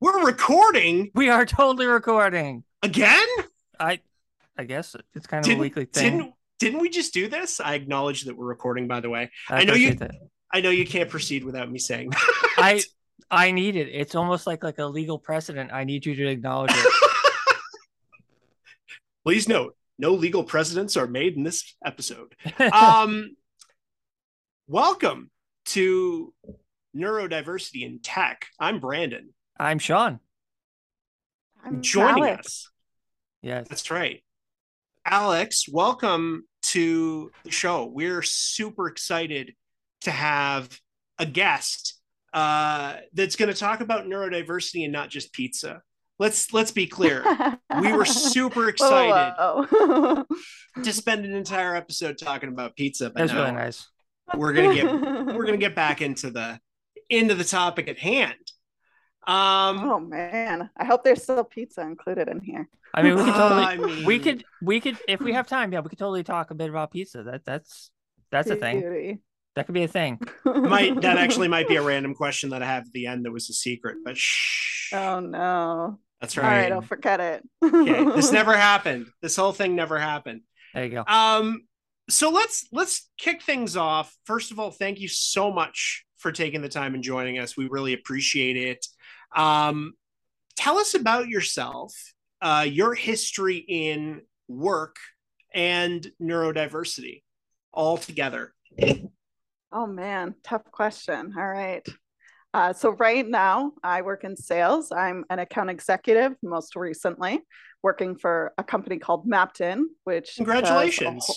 We're recording We are totally recording. again? I I guess it's kind of Didn't, a weekly thing. didn't didn't we just do this? I acknowledge that we're recording by the way. I, I know you- that. I know you can't proceed without me saying that. I I need it. It's almost like like a legal precedent. I need you to acknowledge it. Please note, no legal precedents are made in this episode. Um welcome to Neurodiversity in Tech. I'm Brandon. I'm Sean. I'm Joining Alex. us. Yes. That's right. Alex, welcome to the show. We're super excited to have a guest uh, that's going to talk about neurodiversity and not just pizza. Let's let's be clear. We were super excited Whoa, whoa. to spend an entire episode talking about pizza, but That's no, really nice. we're gonna get we're gonna get back into the into the topic at hand. Um, Oh man, I hope there's still pizza included in here. I mean, we could totally I mean, we could we could if we have time, yeah, we could totally talk a bit about pizza. That that's that's a thing. Beauty. That could be a thing. might that actually might be a random question that I have at the end that was a secret, but shh. Oh no. That's right. All right. right, I'll forget it. okay, this never happened. This whole thing never happened. There you go. Um, so let's let's kick things off. First of all, thank you so much for taking the time and joining us. We really appreciate it. Um, tell us about yourself, uh, your history in work and neurodiversity all together. Oh man, tough question. All right. Uh, so right now I work in sales. I'm an account executive, most recently working for a company called Mapton, which Congratulations. whole-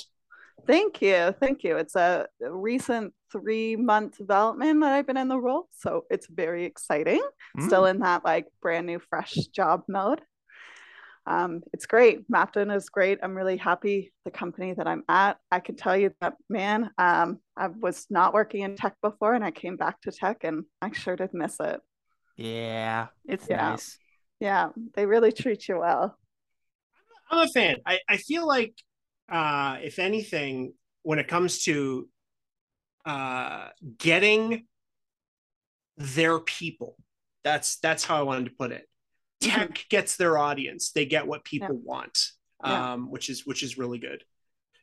Thank you. Thank you. It's a recent three month development that I've been in the role. So it's very exciting. Mm. Still in that like brand new, fresh job mode. Um, it's great. Mapton is great. I'm really happy the company that I'm at. I can tell you that, man, um, I was not working in tech before and I came back to tech and I sure did miss it. Yeah, it's Yeah. nice. Yeah, they really treat you well. I'm a fan. I, I feel like, uh, if anything, when it comes to uh, getting their people, that's that's how I wanted to put it. Tech gets their audience; they get what people want, Yeah. um, which is which is really good.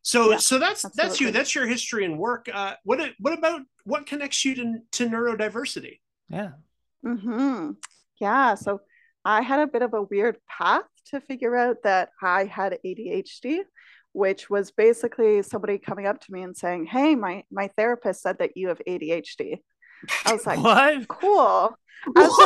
So Yeah, so that's that's you. That's your history and work. Uh, what what about what connects you to to neurodiversity? Yeah. hmm Yeah, so I had a bit of a weird path to figure out that I had ADHD, which was basically somebody coming up to me and saying, "Hey, my my therapist said that you have ADHD." I was like, What? "Cool." I was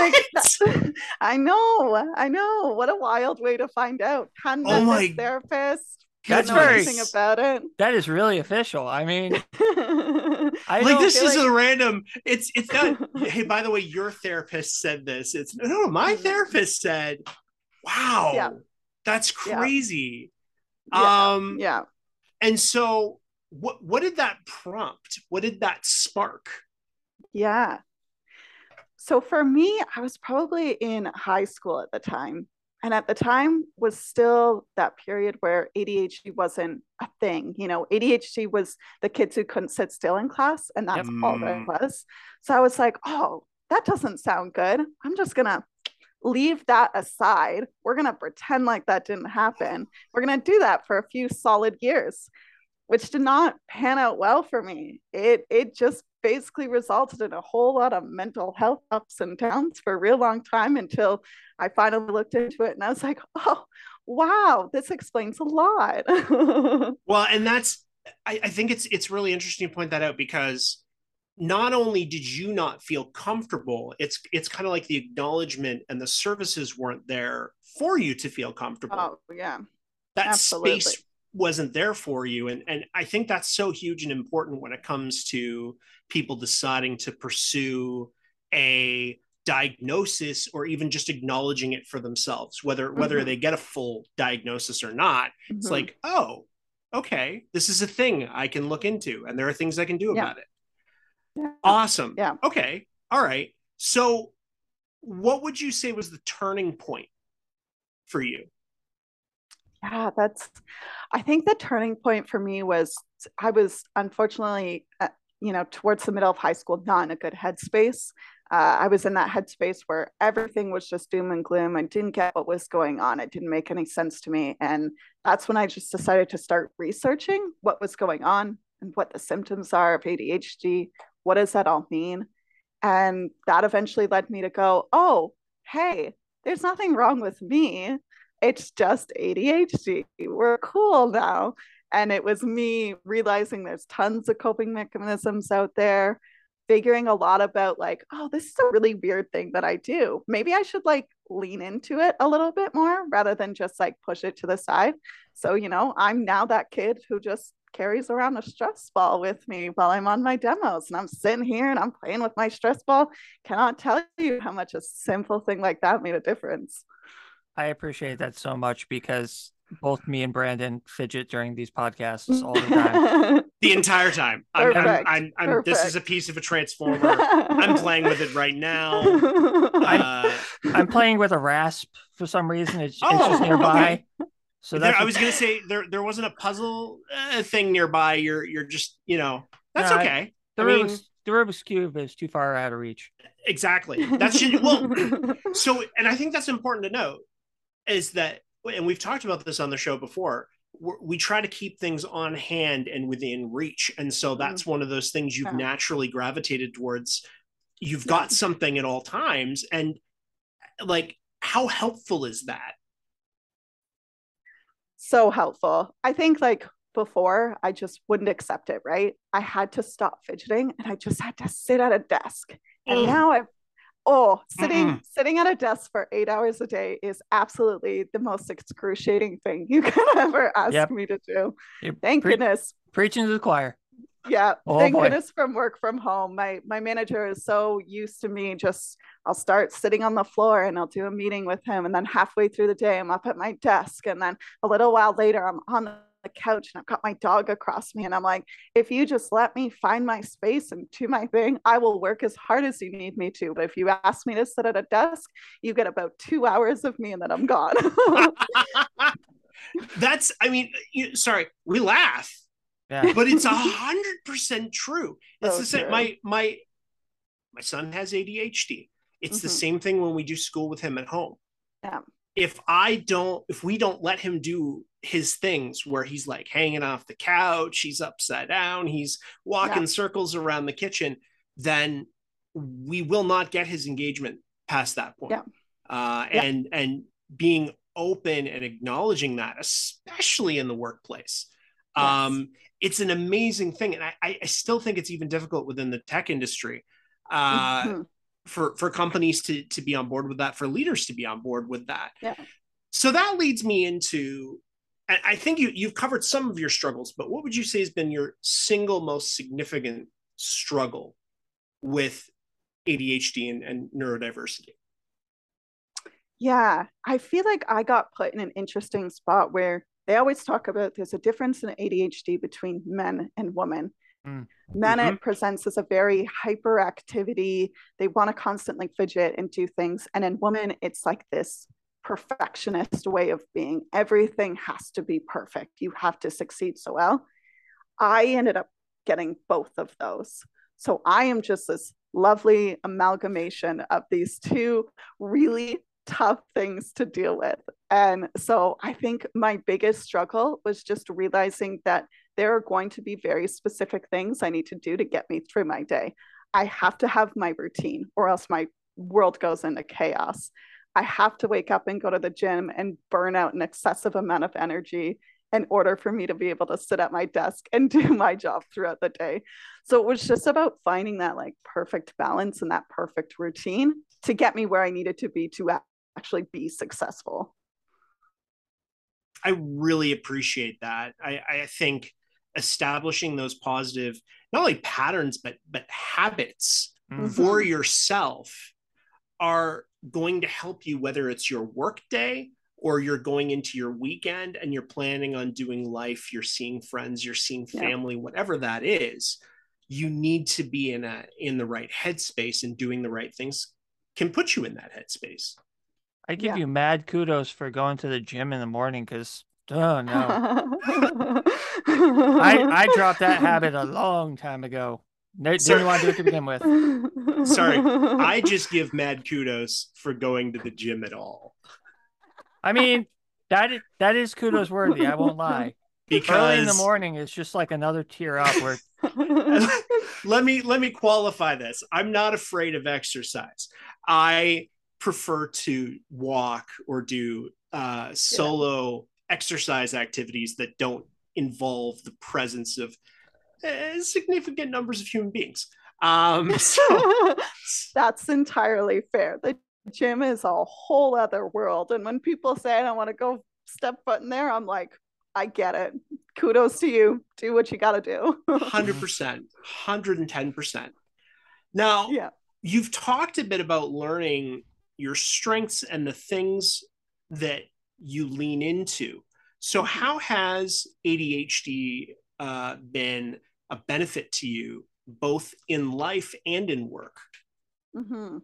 like, I know, I know. What a wild way to find out. Hadn't Oh my therapist. That's very- anything about it. That is really official. I mean, I like this is like- a random. It's it's not. hey, by the way, your therapist said this. It's no, no. My Mhm. therapist said, "Wow, Yeah. that's crazy." Yeah, Um, yeah. and so what what did that prompt? What did that spark? Yeah. So for me, I was probably in high school at the time. And at the time was still that period where ADHD wasn't a thing. You know, ADHD was the kids who couldn't sit still in class, and that's all that Mm. was. So I was like, oh, that doesn't sound good. I'm just gonna leave that aside. We're gonna pretend like that didn't happen. We're gonna do that for a few solid years which did not pan out well for me. It it just basically resulted in a whole lot of mental health ups and downs for a real long time until I finally looked into it and I was like, oh wow, this explains a lot. Well, and that's I, I think it's it's really interesting to point that out because not only did you not feel comfortable, it's it's kind of like the acknowledgement and the services weren't there for you to feel comfortable. oh yeah. that absolutely. space wasn't there for you and and I think that's so huge and important when it comes to people deciding to pursue a diagnosis or even just acknowledging it for themselves whether whether Mhm. they get a full diagnosis or not it's Mhm. like oh okay this is a thing I can look into and there are things I can do Yeah. about it Yeah. awesome Yeah. okay all right so what would you say was the turning point for you Yeah, that's, I think the turning point for me was I was unfortunately, uh, you know, towards the middle of high school, not in a good headspace. Uh, I was in that headspace where everything was just doom and gloom. I didn't get what was going on. It didn't make any sense to me. And that's when I just decided to start researching what was going on and what the symptoms are of ADHD. What does that all mean? And that eventually led me to go, oh, hey, there's nothing wrong with me. It's just ADHD. We're cool now. And it was me realizing there's tons of coping mechanisms out there, figuring a lot about like, oh, this is a really weird thing that I do. Maybe I should like lean into it a little bit more rather than just like push it to the side. So, you know, I'm now that kid who just carries around a stress ball with me while I'm on my demos. And I'm sitting here and I'm playing with my stress ball. Cannot tell you how much a simple thing like that made a difference. I appreciate that so much because both me and Brandon fidget during these podcasts all the time. the entire time. I'm, I'm, I'm, I'm this is a piece of a transformer. I'm playing with it right now. Uh, I'm, playing with a rasp for some reason. It's, oh, it's just nearby. Okay. So there, I was gonna say there there wasn't a puzzle uh, thing nearby. You're you're just you know that's no, okay. I, the I Rubik's, mean, the Rubik's cube is too far out of reach. Exactly. That's just, well. So and I think that's important to note is that and we've talked about this on the show before. We try to keep things on hand and within reach, and so that's mm-hmm. one of those things you've yeah. naturally gravitated towards. You've got something at all times, and like how helpful is that so helpful. I think like before I just wouldn't accept it, right? I had to stop fidgeting and I just had to sit at a desk. And mm. now I've oh, sitting mm sitting at a desk for 8 hours a day is absolutely the most excruciating thing you can ever ask yep. me to do. You're Thank pre- goodness. Preaching to the choir. Yeah, oh, thank boy. goodness from work from home. My my manager is so used to me just I'll start sitting on the floor and I'll do a meeting with him and then halfway through the day I'm up at my desk and then a little while later I'm on the couch and I've got my dog across me and I'm like if you just let me find my space and do my thing I will work as hard as you need me to but if you ask me to sit at a desk you get about 2 hours of me and then I'm gone. That's I mean you, sorry we laugh yeah. but it's a hundred percent true. It's oh, the same. True. My my my son has ADHD. It's mm-hmm. the same thing when we do school with him at home. Yeah. If I don't, if we don't let him do his things where he's like hanging off the couch, he's upside down, he's walking yeah. circles around the kitchen, then we will not get his engagement past that point. Yeah. Uh, yeah. and and being open and acknowledging that, especially in the workplace. Yes. Um, it's an amazing thing, and I, I still think it's even difficult within the tech industry uh, mm-hmm. For for companies to to be on board with that, for leaders to be on board with that. Yeah. So that leads me into, I think you you've covered some of your struggles, but what would you say has been your single most significant struggle with ADHD and, and neurodiversity? Yeah, I feel like I got put in an interesting spot where they always talk about there's a difference in ADHD between men and women. Mm. Men, mm-hmm. it presents as a very hyperactivity. They want to constantly fidget and do things. And in women, it's like this perfectionist way of being. Everything has to be perfect. You have to succeed so well. I ended up getting both of those. So I am just this lovely amalgamation of these two really tough things to deal with. And so I think my biggest struggle was just realizing that there are going to be very specific things I need to do to get me through my day. I have to have my routine or else my world goes into chaos. I have to wake up and go to the gym and burn out an excessive amount of energy in order for me to be able to sit at my desk and do my job throughout the day. So it was just about finding that like perfect balance and that perfect routine to get me where I needed to be to actually be successful. I really appreciate that. I, I think establishing those positive, not only patterns, but but habits mm-hmm. for yourself are going to help you, whether it's your work day or you're going into your weekend and you're planning on doing life, you're seeing friends, you're seeing family, yeah. whatever that is, you need to be in a in the right headspace and doing the right things can put you in that headspace. I give yeah. you mad kudos for going to the gym in the morning because Oh no. I I dropped that habit a long time ago. No, didn't want to do it to begin with. Sorry, I just give mad kudos for going to the gym at all. I mean, that is, that is kudos worthy. I won't lie. Because Early in the morning is just like another tier up. Where let me let me qualify this. I'm not afraid of exercise. I prefer to walk or do uh, solo yeah. Exercise activities that don't involve the presence of uh, significant numbers of human beings. Um, so. That's entirely fair. The gym is a whole other world. And when people say, I don't want to go step foot in there, I'm like, I get it. Kudos to you. Do what you got to do. 100%, 110%. Now, yeah. you've talked a bit about learning your strengths and the things that you lean into. So, mm-hmm. how has ADHD uh, been a benefit to you, both in life and in work? Mm-hmm.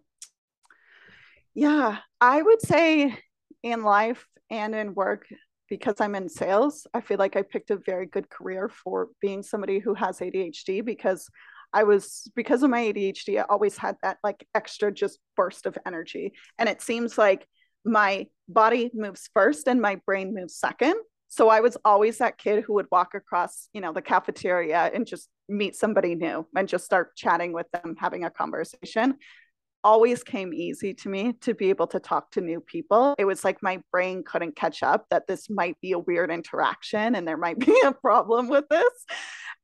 Yeah, I would say in life and in work, because I'm in sales, I feel like I picked a very good career for being somebody who has ADHD because I was because of my ADHD, I always had that like extra just burst of energy. And it seems like my body moves first and my brain moves second. So I was always that kid who would walk across, you know, the cafeteria and just meet somebody new and just start chatting with them, having a conversation always came easy to me to be able to talk to new people. It was like my brain couldn't catch up that this might be a weird interaction and there might be a problem with this.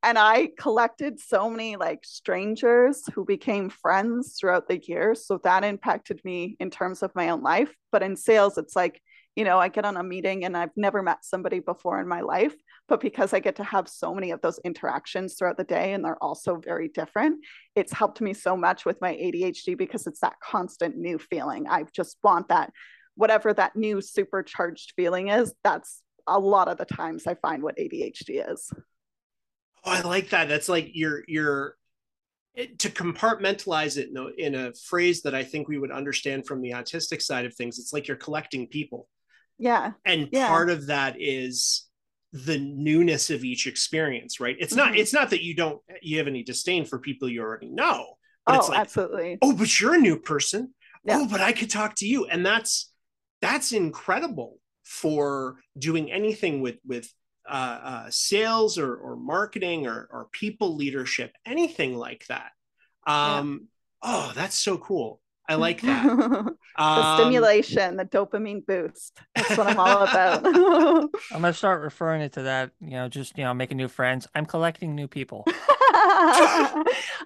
And I collected so many like strangers who became friends throughout the years. So that impacted me in terms of my own life. But in sales, it's like, you know, I get on a meeting and I've never met somebody before in my life, but because I get to have so many of those interactions throughout the day and they're also very different, it's helped me so much with my ADHD because it's that constant new feeling. I just want that, whatever that new supercharged feeling is, that's a lot of the times I find what ADHD is. Oh, I like that. That's like you're you're eh, to compartmentalize it in a, in a phrase that I think we would understand from the autistic side of things. It's like you're collecting people yeah and yeah. part of that is the newness of each experience right it's mm-hmm. not it's not that you don't you have any disdain for people you already know but oh, it's like absolutely oh but you're a new person yeah. oh but i could talk to you and that's that's incredible for doing anything with with uh, uh, sales or, or marketing or, or people leadership anything like that um yeah. oh that's so cool I like that. the um, stimulation, the dopamine boost. That's what I'm all about. I'm gonna start referring it to that. You know, just you know, making new friends. I'm collecting new people.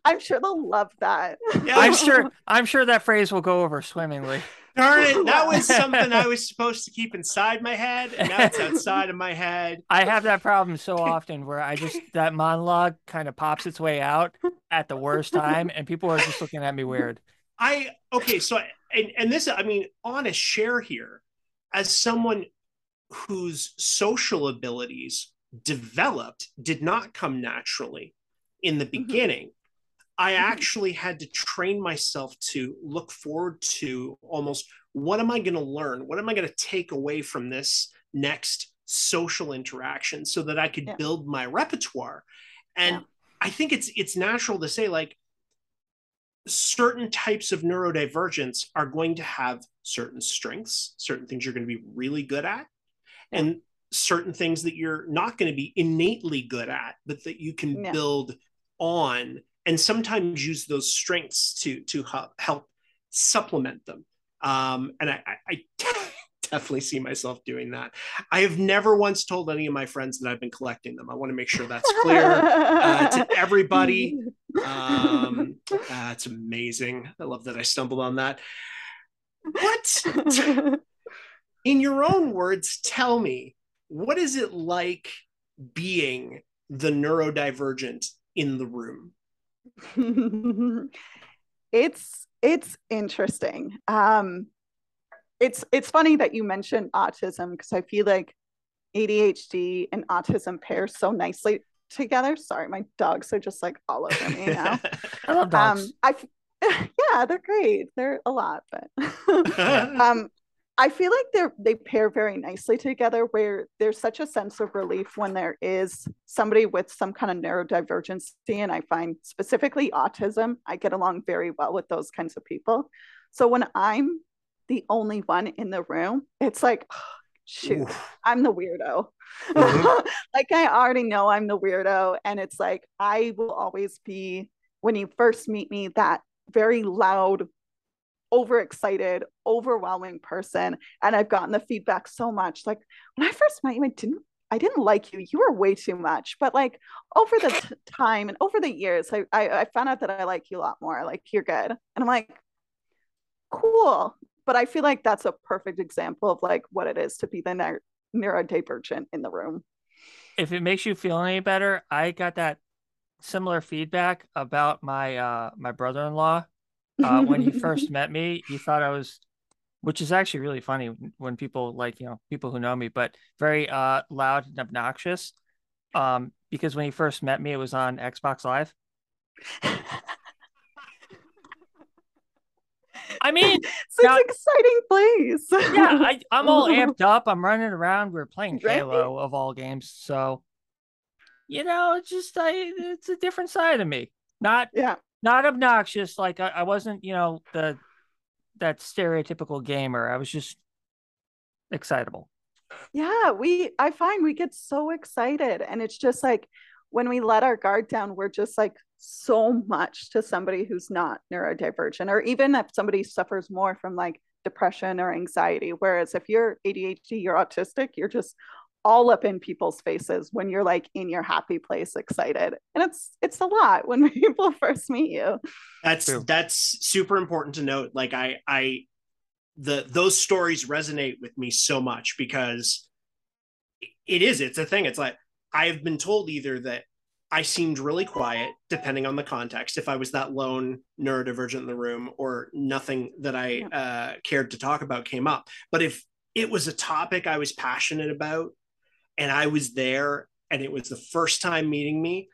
I'm sure they'll love that. Yeah. I'm sure. I'm sure that phrase will go over swimmingly. Darn it! That was something I was supposed to keep inside my head, and now it's outside of my head. I have that problem so often where I just that monologue kind of pops its way out at the worst time, and people are just looking at me weird. I okay, so and and this I mean, honest share here, as someone whose social abilities developed did not come naturally in the mm-hmm. beginning. Mm-hmm. I actually had to train myself to look forward to almost what am I going to learn? What am I going to take away from this next social interaction so that I could yeah. build my repertoire? And yeah. I think it's it's natural to say like certain types of neurodivergence are going to have certain strengths, certain things you're going to be really good at, and certain things that you're not going to be innately good at, but that you can yeah. build on and sometimes use those strengths to to help, supplement them. Um, and I, I, definitely see myself doing that. I have never once told any of my friends that I've been collecting them. I want to make sure that's clear uh, to everybody. Um, uh, it's amazing. I love that I stumbled on that. What, in your own words, tell me what is it like being the neurodivergent in the room? it's it's interesting. Um, it's it's funny that you mentioned autism because I feel like ADHD and autism pair so nicely together. Sorry, my dogs are just like all over me now. I love dogs. Um, I yeah, they're great. They're a lot, but um, I feel like they're they pair very nicely together where there's such a sense of relief when there is somebody with some kind of neurodivergency. And I find specifically autism, I get along very well with those kinds of people. So when I'm the only one in the room, it's like, oh, shoot, Oof. I'm the weirdo. Mm-hmm. like I already know I'm the weirdo. And it's like I will always be when you first meet me, that very loud overexcited, overwhelming person. And I've gotten the feedback so much. Like when I first met you, I didn't I didn't like you. You were way too much. But like over the t- time and over the years, I, I, I found out that I like you a lot more. Like you're good. And I'm like, cool. But I feel like that's a perfect example of like what it is to be the ne- neurodivergent in the room. If it makes you feel any better, I got that similar feedback about my uh my brother-in-law uh, when he first met me, he thought I was, which is actually really funny when people like you know people who know me, but very uh, loud and obnoxious. Um, because when he first met me, it was on Xbox Live. I mean, such now, exciting place. yeah, I, am all amped up. I'm running around. We're playing Halo right? of all games, so you know, it's just I, it's a different side of me. Not yeah, not obnoxious. Like I, I wasn't, you know, the that stereotypical gamer. I was just excitable. Yeah, we I find we get so excited and it's just like when we let our guard down, we're just like so much to somebody who's not neurodivergent, or even if somebody suffers more from like depression or anxiety. Whereas if you're ADHD, you're autistic, you're just all up in people's faces when you're like in your happy place excited and it's it's a lot when people first meet you that's True. that's super important to note like i i the those stories resonate with me so much because it is it's a thing it's like i've been told either that i seemed really quiet depending on the context if i was that lone neurodivergent in the room or nothing that i yeah. uh, cared to talk about came up but if it was a topic i was passionate about and I was there and it was the first time meeting me,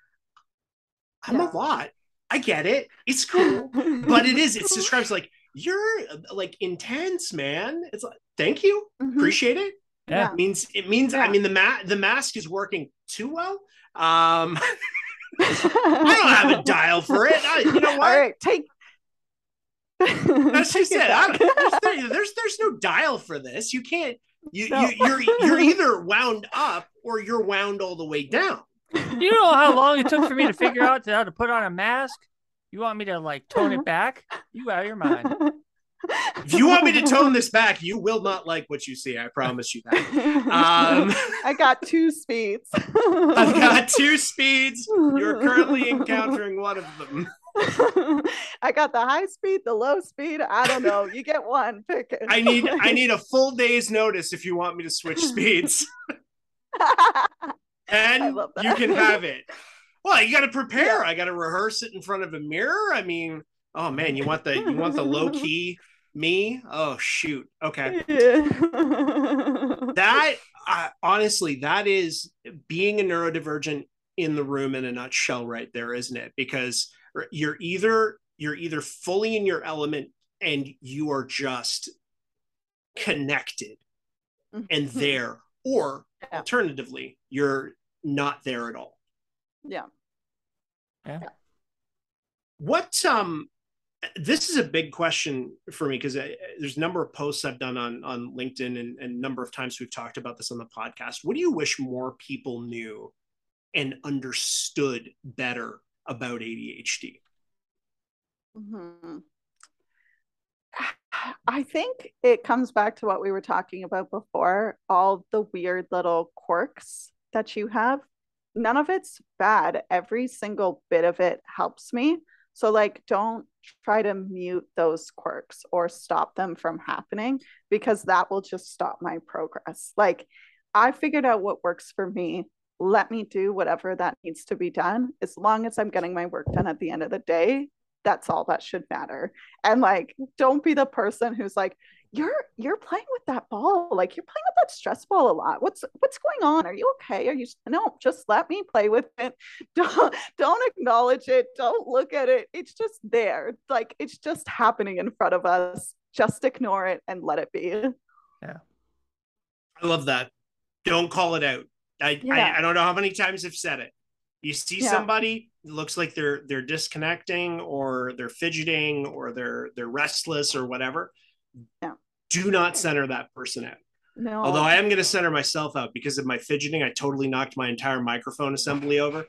I'm yeah. a lot. I get it. It's cool. but it is, it describes like you're like intense, man. It's like, thank you. Mm-hmm. Appreciate it. Yeah. It means it means yeah. I mean the ma- the mask is working too well. Um I don't have a dial for it. I, you know what? All right, take as she said, there's, there's there's no dial for this. You can't you, no. you you're you're either wound up or you're wound all the way down. Do you know how long it took for me to figure out how to put on a mask? You want me to like tone it back? You out of your mind. If you want me to tone this back, you will not like what you see. I promise you that. Um, I got two speeds. I've got two speeds. You're currently encountering one of them. I got the high speed, the low speed. I don't know. You get one. Pick it. I need I need a full day's notice if you want me to switch speeds. and you can have it. Well, you got to prepare. Yeah. I got to rehearse it in front of a mirror. I mean, oh man, you want the you want the low key me? Oh shoot. Okay. Yeah. that uh, honestly, that is being a neurodivergent in the room in a nutshell, right there, isn't it? Because you're either you're either fully in your element and you are just connected mm-hmm. and there or yeah. alternatively you're not there at all yeah. yeah what um this is a big question for me because there's a number of posts I've done on on LinkedIn and, and a number of times we've talked about this on the podcast. What do you wish more people knew and understood better about ADHD? Mm-hmm. I think it comes back to what we were talking about before all the weird little quirks that you have. None of it's bad. Every single bit of it helps me. So, like, don't try to mute those quirks or stop them from happening because that will just stop my progress. Like, I figured out what works for me. Let me do whatever that needs to be done. As long as i'm getting my work done at the end of the day that's all that should matter. And like don't be the person who's like you're you're playing with that ball like you're playing with that stress ball a lot what's what's going on are you okay are you no just let me play with it don't don't acknowledge it don't look at it it's just there like it's just happening in front of us just ignore it and let it be Yeah. I love that. Don't call it out. I, Yeah. I I don't know how many times I've said it. You see Yeah. somebody it looks like they're they're disconnecting or they're fidgeting or they're they're restless or whatever. Yeah. Do not center that person out. No. Although I am going to center myself out because of my fidgeting, I totally knocked my entire microphone assembly over.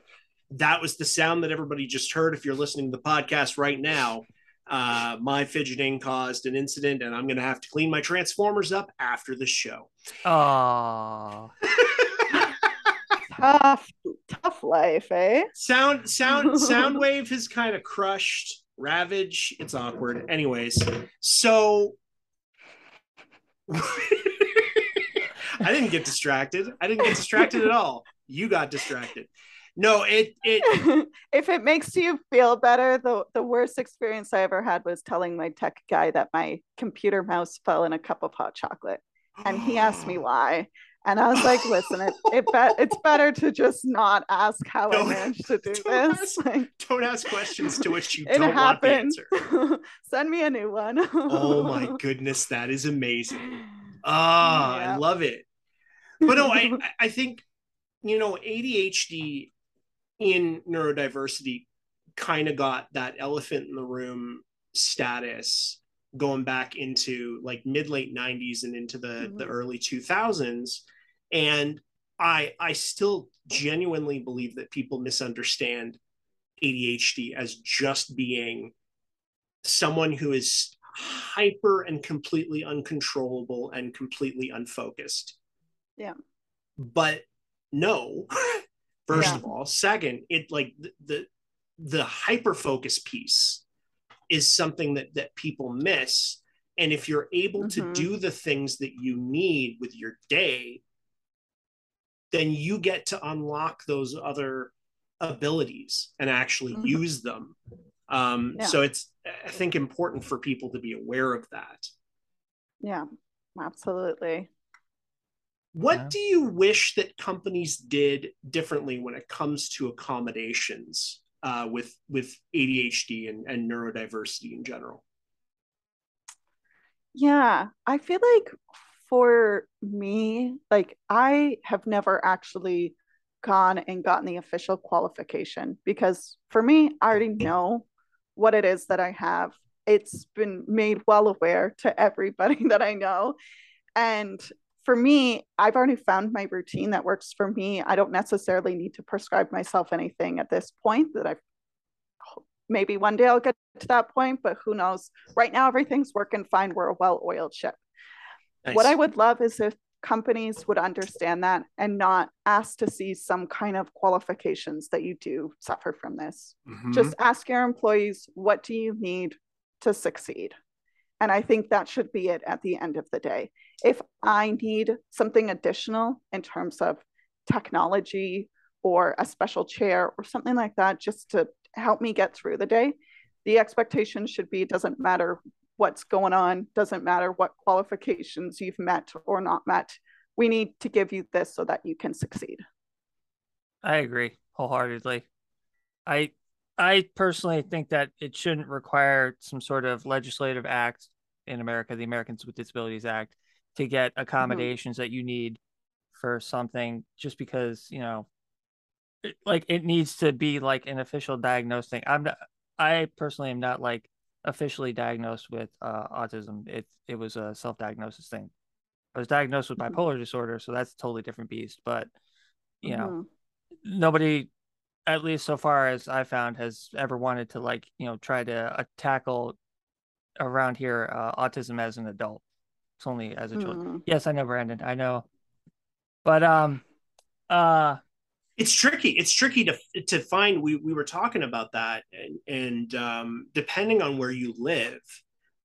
That was the sound that everybody just heard. If you're listening to the podcast right now, uh, my fidgeting caused an incident, and I'm going to have to clean my transformers up after the show. Oh, tough, tough life, eh? Sound, sound, Soundwave has kind of crushed Ravage. It's awkward. Anyways, so I didn't get distracted. I didn't get distracted at all. You got distracted. No, it it if it makes you feel better, the the worst experience I ever had was telling my tech guy that my computer mouse fell in a cup of hot chocolate, and he asked me why. And I was like, "Listen, it, it be- it's better to just not ask how Don't- I managed to do don't this. ask- Like, Don't ask questions to which you don't want the answer. Send me a new one. Oh my goodness, that is amazing. Ah, I love it. But no, I I think you know ADHD in neurodiversity kind of got that elephant in the room status going back into like mid late 90s and into the the Mhm. early 2000s and I I still genuinely believe that people misunderstand ADHD as just being someone who is hyper and completely uncontrollable and completely unfocused. Yeah. But no, first Yeah. of all, second, it like the the, the hyper focus piece is something that that people miss. And if you're able to Mhm. do the things that you need with your day, then you get to unlock those other abilities and actually Mhm. use them. Um, Yeah. So it's, I think, important for people to be aware of that. Yeah, absolutely. What Yeah. do you wish that companies did differently when it comes to accommodations uh, with with ADHD and, and neurodiversity in general? Yeah, I feel like for me, like I have never actually gone and gotten the official qualification because for me, I already know what it is that I have. It's been made well aware to everybody that I know. And for me, I've already found my routine that works for me. I don't necessarily need to prescribe myself anything at this point that I've maybe one day I'll get to that point, but who knows? Right now, everything's working fine. We're a well oiled ship. Nice. What I would love is if companies would understand that and not ask to see some kind of qualifications that you do suffer from this. Mhm. Just ask your employees, what do you need to succeed? And I think that should be it at the end of the day. If I need something additional in terms of technology or a special chair or something like that, just to help me get through the day, the expectation should be it doesn't matter what's going on, doesn't matter what qualifications you've met or not met. We need to give you this so that you can succeed. I agree wholeheartedly. I I personally think that it shouldn't require some sort of legislative act in America, the Americans with Disabilities Act, to get accommodations that you need for something just because, you know, it, like it needs to be like an official diagnosed thing. I'm not I personally am not like officially diagnosed with uh, autism. It it was a self-diagnosis thing. I was diagnosed with Mhm. bipolar disorder, so that's a totally different beast, but you know, Mhm. nobody at least so far as i found has ever wanted to like you know try to uh, tackle around here uh, autism as an adult. It's only as a child Mhm. yes i know brandon i know. But um uh it's tricky it's tricky to to find we we were talking about that and and um, depending on where you live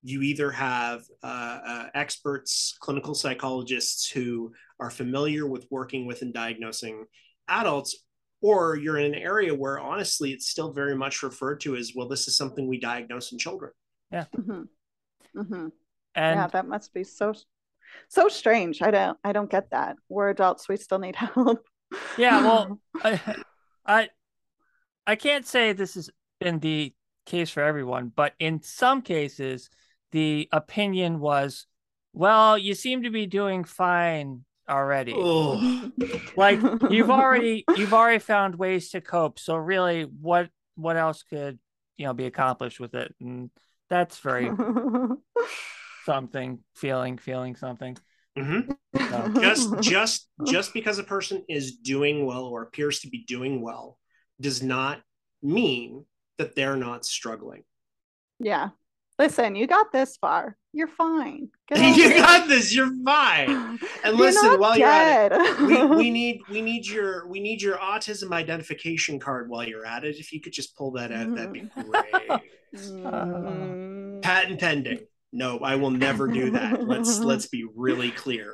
you either have uh, uh, experts clinical psychologists who are familiar with working with and diagnosing adults or you're in an area where honestly it's still very much referred to as well this is something we diagnose in children Mhm. Mhm. and yeah, that must be so so strange. I don't I don't get that. We're adults, we still need help. Yeah, well, I, I I can't say this has been the case for everyone, but in some cases, the opinion was well, you seem to be doing fine already. Oh, Like you've already you've already found ways to cope. So really, what what else could you know be accomplished with it? And that's very something. Feeling feeling something. Mm-hmm. So, just just just because a person is doing well or appears to be doing well does not mean that they're not struggling. yeah. Listen, you got this far. You're fine. You it. got this. You're fine. And You're listen, not while you're at it, we, we need we need your we need your autism identification card while you're at it. If you could just pull that out, that'd be great. Mm. Patent pending. No, I will never do that. Let's let's be really clear.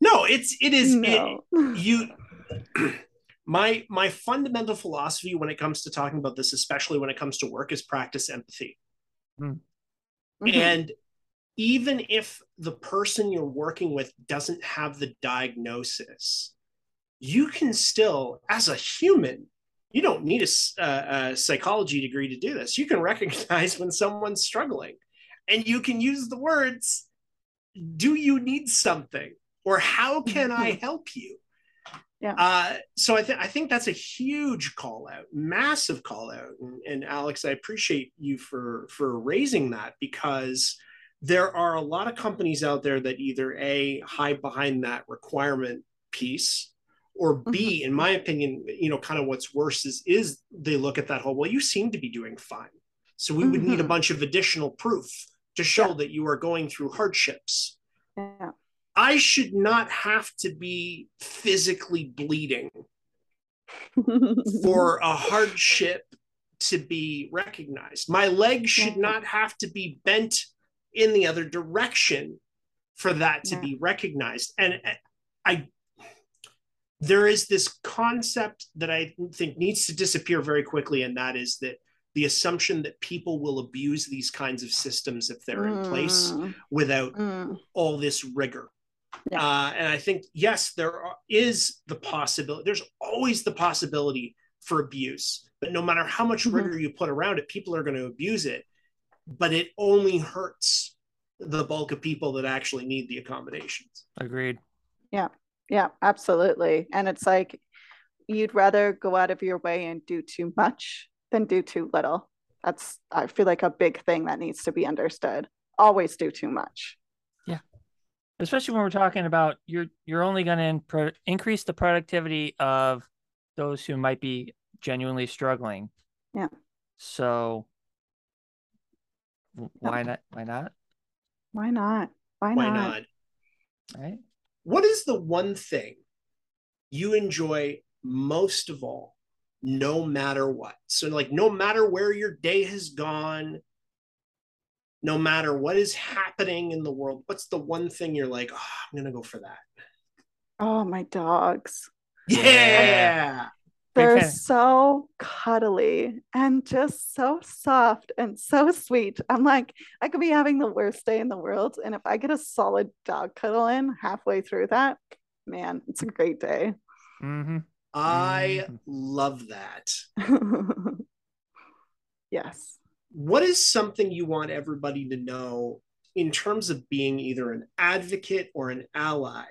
No, it's it is it, you my my fundamental philosophy when it comes to talking about this especially when it comes to work is practice empathy Mhm. and even if the person you're working with doesn't have the diagnosis you can still as a human you don't need a psychology degree to do this. You can recognize when someone's struggling and you can use the words do you need something? or how can i help you Yeah. uh, so I, th- I think that's a huge call out massive call out and, and alex i appreciate you for for raising that because there are a lot of companies out there that either a hide behind that requirement piece or b in my opinion you know kind of what's worse is is they look at that whole well you seem to be doing fine so we would need a Mhm. bunch of additional proof to show that you are going through hardships Yeah. I should not have to be physically bleeding for a hardship to be recognized. My leg should not have to be bent in the other direction for that to Yeah. be recognized. And I, there is this concept that I think needs to disappear very quickly, and that is that the assumption that people will abuse these kinds of systems if they're in place Mm, without mm. all this rigor. Yeah. Uh, and I think, yes, there are, is the possibility, there's always the possibility for abuse. But no matter how much Mhm. rigor you put around it, people are going to abuse it. But it only hurts the bulk of people that actually need the accommodations. agreed. Yeah. Yeah, absolutely. And it's like you'd rather go out of your way and do too much than do too little. That's, I feel like, a big thing that needs to be understood. Always do too much. Especially when we're talking about you're you're only going to in, increase the productivity of those who might be genuinely struggling. Yeah. So why not? Why not? Why not? Why, Why not? not? Right. What is the one thing you enjoy most of all, no matter what? So, like, no matter where your day has gone, no matter what is happening in the world, what's the one thing you're like, oh, I'm going to go for that? Oh, my dogs. Yeah. They're fan. so cuddly and just so soft and so sweet. I'm like, I could be having the worst day in the world. And if I get a solid dog cuddle in halfway through that, man, it's a great day. Mm-hmm. I Mhm. love that. yes. What is something you want everybody to know in terms of being either an advocate or an ally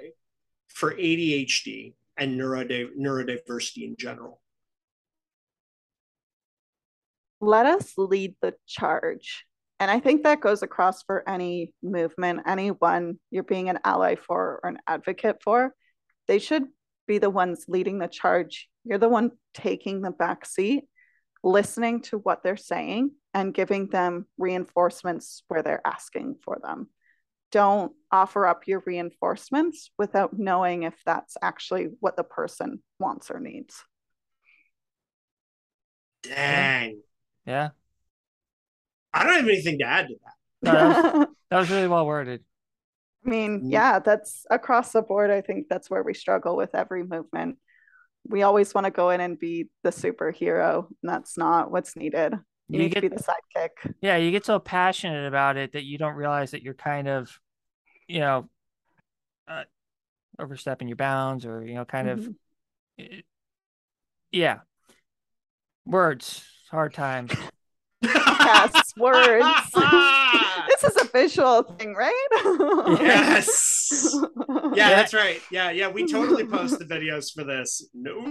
for ADHD and neurodi- neurodiversity in general? let us lead the charge. And I think that goes across for any movement, anyone you're being an ally for or an advocate for. They should be the ones leading the charge. You're the one taking the back seat, listening to what they're saying and giving them reinforcements where they're asking for them. Don't offer up your reinforcements without knowing if that's actually what the person wants or needs. Dang. Yeah. I don't have anything to add to that. No, that, was, that was really well worded. I mean, Mm. yeah, that's across the board. I think that's where we struggle with every movement. We always want to go in and be the superhero, and that's not what's needed. You, You get to be the sidekick. yeah, you get so passionate about it that you don't realize that you're kind of, you know, uh, overstepping your bounds or you know, kind of, Mhm. eh, yeah. Words, hard times. Yes, words. this is a visual thing, right? Yes. Yeah, that's right. Yeah, yeah. We totally post the videos for this. No.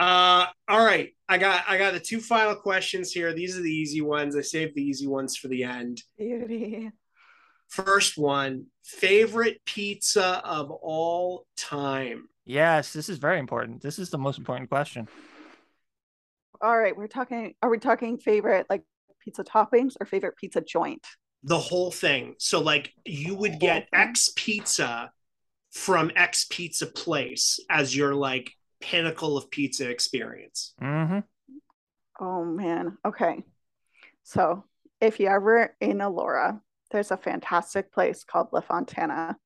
Uh, all right. I got I got the two final questions here. These are the easy ones. I saved the easy ones for the end. Beauty. First one, favorite pizza of all time. Yes, this is very important. This is the most important question. All right, we're talking. Are we talking favorite like pizza toppings or favorite pizza joint? The whole thing. So like you would get X pizza from X pizza place as your like pinnacle of pizza experience. Mm-hmm. Oh man. Okay. So if you're ever in Elora, there's a fantastic place called La Fontana.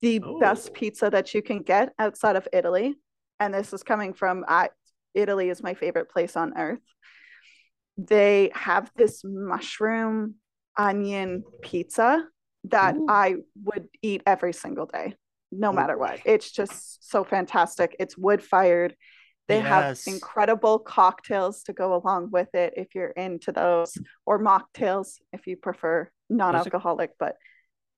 The Oh. best pizza that you can get outside of Italy, and this is coming from I, Italy is my favorite place on earth. They have this mushroom onion pizza that Ooh. I would eat every single day, no Oh, matter what. It's just so fantastic. It's wood fired. They Yes. have incredible cocktails to go along with it if you're into those, or mocktails if you prefer non-alcoholic, but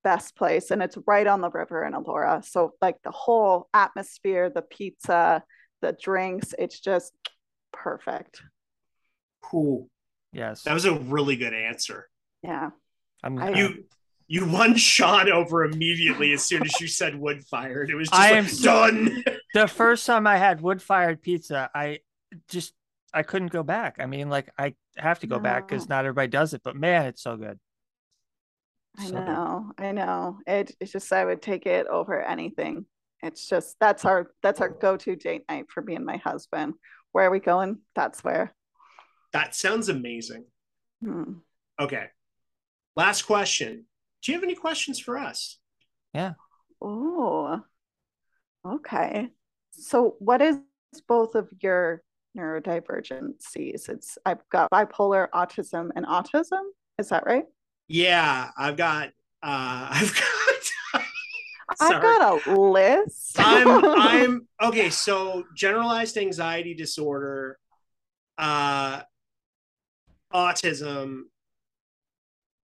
best place. And it's right on the river in Elora. So like the whole atmosphere, the pizza, the drinks, it's just perfect. Cool. Yes. That was a really good answer. Yeah. I'm, I- I'm- You you one shot over immediately as soon as you said wood fired. It was just I like, am so- done. the first time I had wood fired pizza, I just I couldn't go back. I mean, like I have to go back because not everybody does it, but man, it's so good. I So good. know, I know. It, it's just I would take it over anything. It's just that's our that's our go-to date night for me and my husband. Where are we going? That's where. That sounds amazing. Hmm. Okay. Last question. Do you have any questions for us? Yeah. Oh, okay. So what is both of your neurodivergencies? It's I've got bipolar, autism, and autism. Is that right? Yeah, I've got uh I've got I've got a list. I'm I'm okay, so generalized anxiety disorder, uh autism,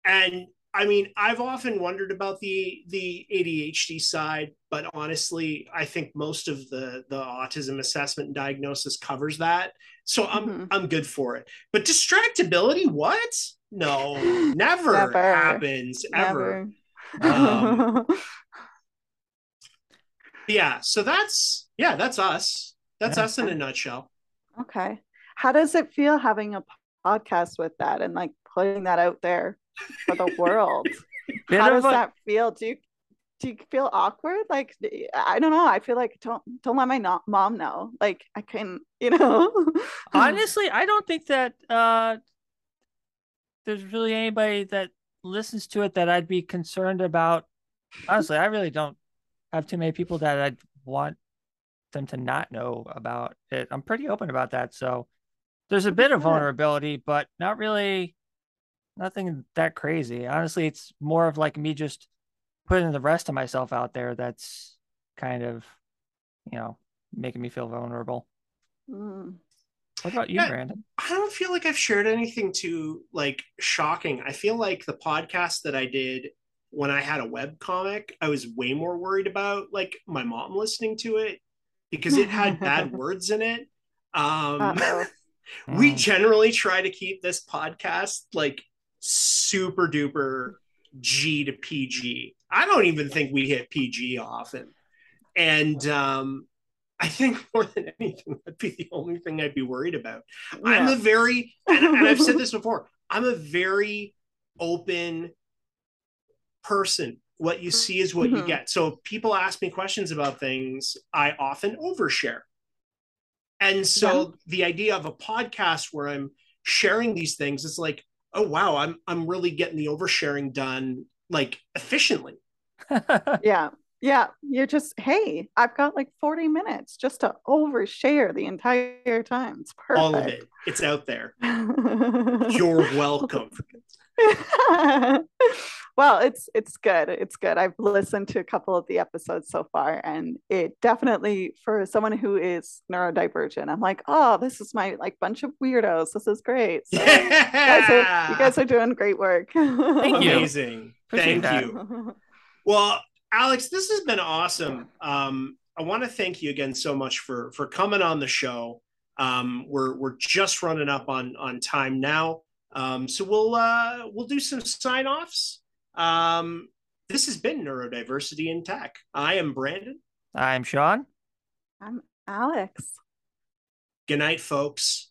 and I mean, I've often wondered about the the ADHD side, but honestly, I think most of the the autism assessment and diagnosis covers that. So I'm Mhm. I'm good for it. But distractibility, what? No, never, Never. happens ever. Never. Um, Yeah, so that's yeah, that's us. That's Yeah. us in a nutshell. Okay. How does it feel having a podcast with that and like putting that out there for the world? Bit How does a- that feel? Do you do you feel awkward? Like I don't know. I feel like don't don't let my no- mom know. Like I can, you know. honestly, I don't think that uh there's really anybody that listens to it that I'd be concerned about. Honestly, I really don't have too many people that I'd want them to not know about it. I'm pretty open about that. So there's a bit of vulnerability, but not really nothing that crazy. Honestly, it's more of like me just putting the rest of myself out there that's kind of, you know, making me feel vulnerable. Mm. What about you, Yeah. Brandon? I don't feel like I've shared anything too like shocking. I feel like the podcast that I did when I had a web comic, I was way more worried about like my mom listening to it because it had bad words in it. Um we Mm. generally try to keep this podcast like super duper G to PG. I don't even think we hit PG often. And um, I think more than anything, that'd be the only thing I'd be worried about. I'm a very, and, and I've said this before, I'm a very open person. What you see is what you Mhm. get. So if people ask me questions about things, I often overshare. And so the idea of a podcast where I'm sharing these things, it's like, oh wow, I'm I'm really getting the oversharing done like efficiently. yeah. Yeah. You're just, hey, I've got like 40 minutes just to overshare the entire time. It's perfect. All of it. It's out there. You're welcome. Well, it's it's good. It's good. I've listened to a couple of the episodes so far, and it definitely for someone who is neurodivergent, I'm like, oh, this is my like bunch of weirdos. This is great. So you, guys are, you guys are doing great work. Thank you. Amazing. Appreciate Thank that. you. Well, Alex, this has been awesome. Um, I want to thank you again so much for for coming on the show. Um, we're we're just running up on on time now, um, so we'll uh, we'll do some sign offs. Um, this has been neurodiversity in tech. I am Brandon. I'm Sean. I'm Alex. Good night, folks.